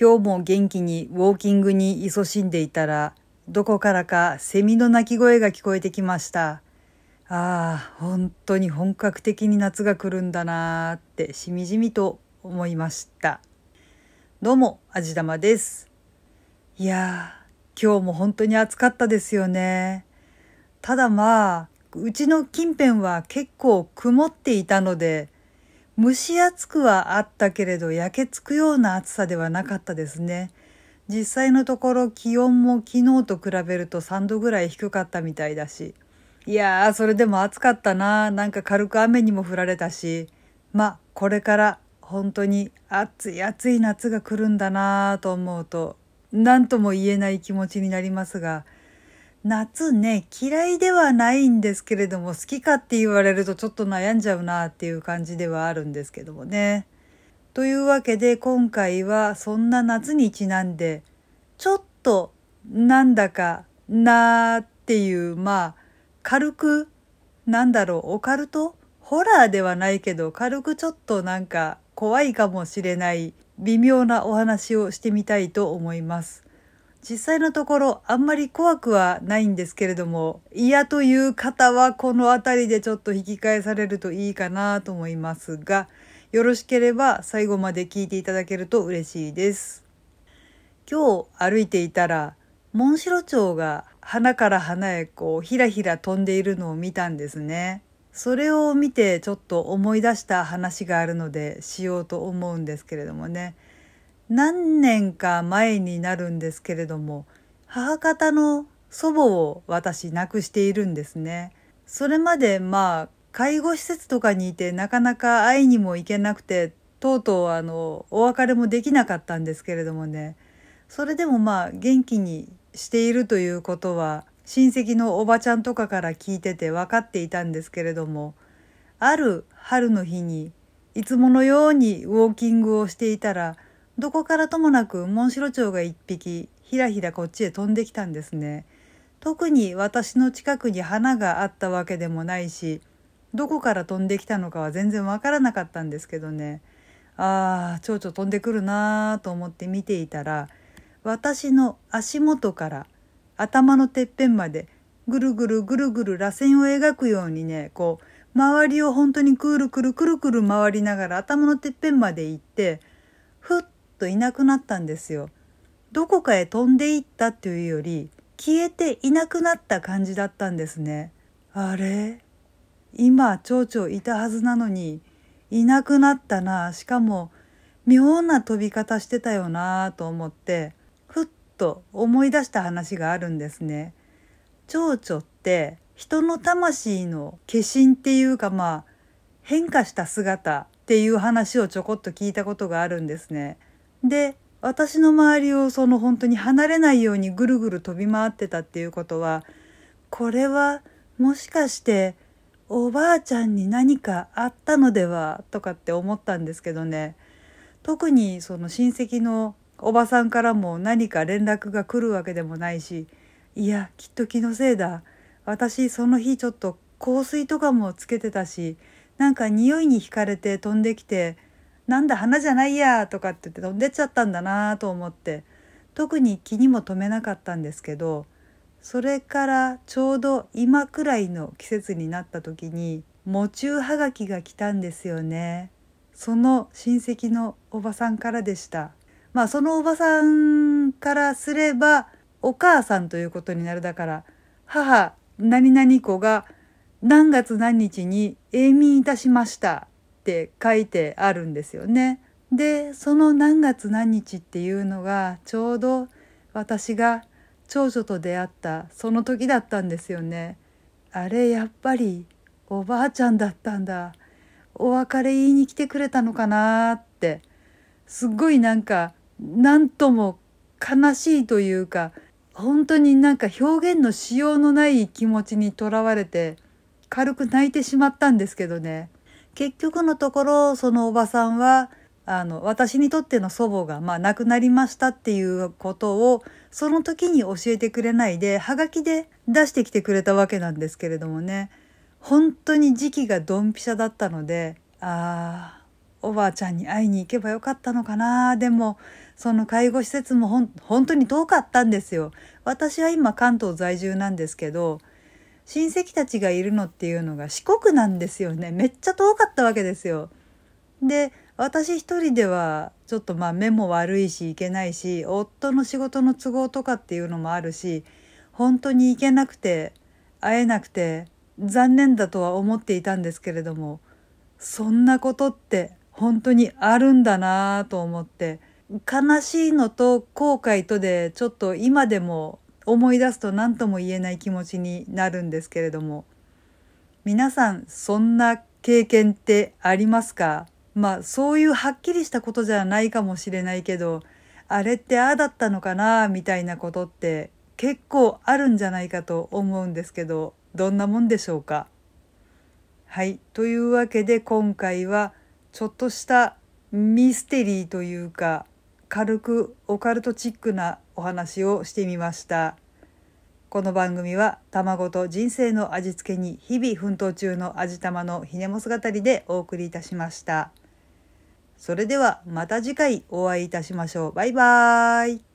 今日も元気にウォーキングに勤しんでいたら、どこからかセミの鳴き声が聞こえてきました。ああ、本当に本格的に夏が来るんだなーってしみじみと思いました。どうも、あじだまです。いやー、今日も本当に暑かったですよね。ただまあ、うちの近辺は結構曇っていたので、蒸し暑くはあったけれど焼けつくような暑さではなかったですね。実際のところ気温も昨日と比べると3度ぐらい低かったみたいだし。いやー、それでも暑かったな。なんか軽く雨にも降られたし。まあ、これから本当に暑い暑い夏が来るんだなと思うと、何とも言えない気持ちになりますが、夏ね、嫌いではないんですけれども、好きかって言われるとちょっと悩んじゃうなっていう感じではあるんですけどもね。というわけで今回はそんな夏にちなんで、ちょっとなんだかなーっていう、まあ、軽く、なんだろう、オカルトホラーではないけど、軽くちょっとなんか怖いかもしれない微妙なお話をしてみたいと思います。実際のところあんまり怖くはないんですけれども嫌という方はこの辺りでちょっと引き返されるといいかなと思いますがよろしければ最後まで聞いていただけると嬉しいです。今日歩いていたらモンシロチョウが花から花へこうひらひら飛んでいるのを見たんですね。それを見てちょっと思い出した話があるのでしようと思うんですけれどもね。何年か前になるんですけれども母方の祖母を私亡くしているんですね。それまでまあ介護施設とかにいてなかなか会いにも行けなくてとうとうあのお別れもできなかったんですけれどもねそれでもまあ元気にしているということは親戚のおばちゃんとかから聞いてて分かっていたんですけれどもある春の日にいつものようにウォーキングをしていたらどこからともなくモンシロチョウが一匹ひらひらこっちへ飛んできたんですね。特に私の近くに花があったわけでもないしどこから飛んできたのかは全然わからなかったんですけどねああ蝶々飛んでくるなーと思って見ていたら私の足元から頭のてっぺんまでぐるぐるぐるぐる螺旋を描くようにねこう周りを本当にくるくるくるくる回りながら頭のてっぺんまで行ってふっといなくなったんですよ。どこかへ飛んでいったっていうより消えていなくなった感じだったんですね。あれ？今蝶々いたはずなのにいなくなったなしかも妙な飛び方してたよなと思ってふっと思い出した話があるんですね。蝶々って人の魂の化身っていうかまあ変化した姿っていう話をちょこっと聞いたことがあるんですね。で私の周りをその本当に離れないようにぐるぐる飛び回ってたっていうことはこれはもしかしておばあちゃんに何かあったのではとかって思ったんですけどね。特にその親戚のおばさんからも何か連絡が来るわけでもないしいやきっと気のせいだ。私その日ちょっと香水とかもつけてたしなんか匂いに惹かれて飛んできてなんだ花じゃないやとかって言って飛んでっちゃったんだなと思って特に気にも留めなかったんですけどそれからちょうど今くらいの季節になった時に喪中はがきが来たんですよね。その親戚のおばさんからでした。まあそのおばさんからすればお母さんということになるだから母何々子が何月何日に永眠いたしました。って書いてあるんですよね。でその何月何日っていうのがちょうど私が長女と出会ったその時だったんですよね。あれやっぱりおばあちゃんだったんだ。お別れ言いに来てくれたのかなってすっごいなんか何とも悲しいというか本当になんか表現のしようのない気持ちにとらわれて軽く泣いてしまったんですけどね結局のところそのおばさんはあの私にとっての祖母が、まあ、亡くなりましたっていうことをその時に教えてくれないではがきで出してきてくれたわけなんですけれどもね本当に時期がドンピシャだったのでああおばあちゃんに会いに行けばよかったのかなでもその介護施設もほん本当に遠かったんですよ。私は今関東在住なんですけど親戚たちがいるのっていうのが四国なんですよねめっちゃ遠かったわけですよ。で私一人ではちょっとまあ目も悪いし行けないし夫の仕事の都合とかっていうのもあるし本当に行けなくて会えなくて残念だとは思っていたんですけれどもそんなことって本当にあるんだなと思って悲しいのと後悔とでちょっと今でも思い出すと何とも言えない気持ちになるんですけれども。皆さんそんな経験ってありますか？まあそういうはっきりしたことじゃないかもしれないけどあれってああだったのかな？みたいなことって結構あるんじゃないかと思うんですけどどんなもんでしょうか？はい。というわけで今回はちょっとしたミステリーというか軽くオカルトチックなお話をしてみました。この番組は卵と人生の味付けに日々奮闘中の味玉のひねもす語りでお送りいたしました。それではまた次回お会いいたしましょう。バイバーイ。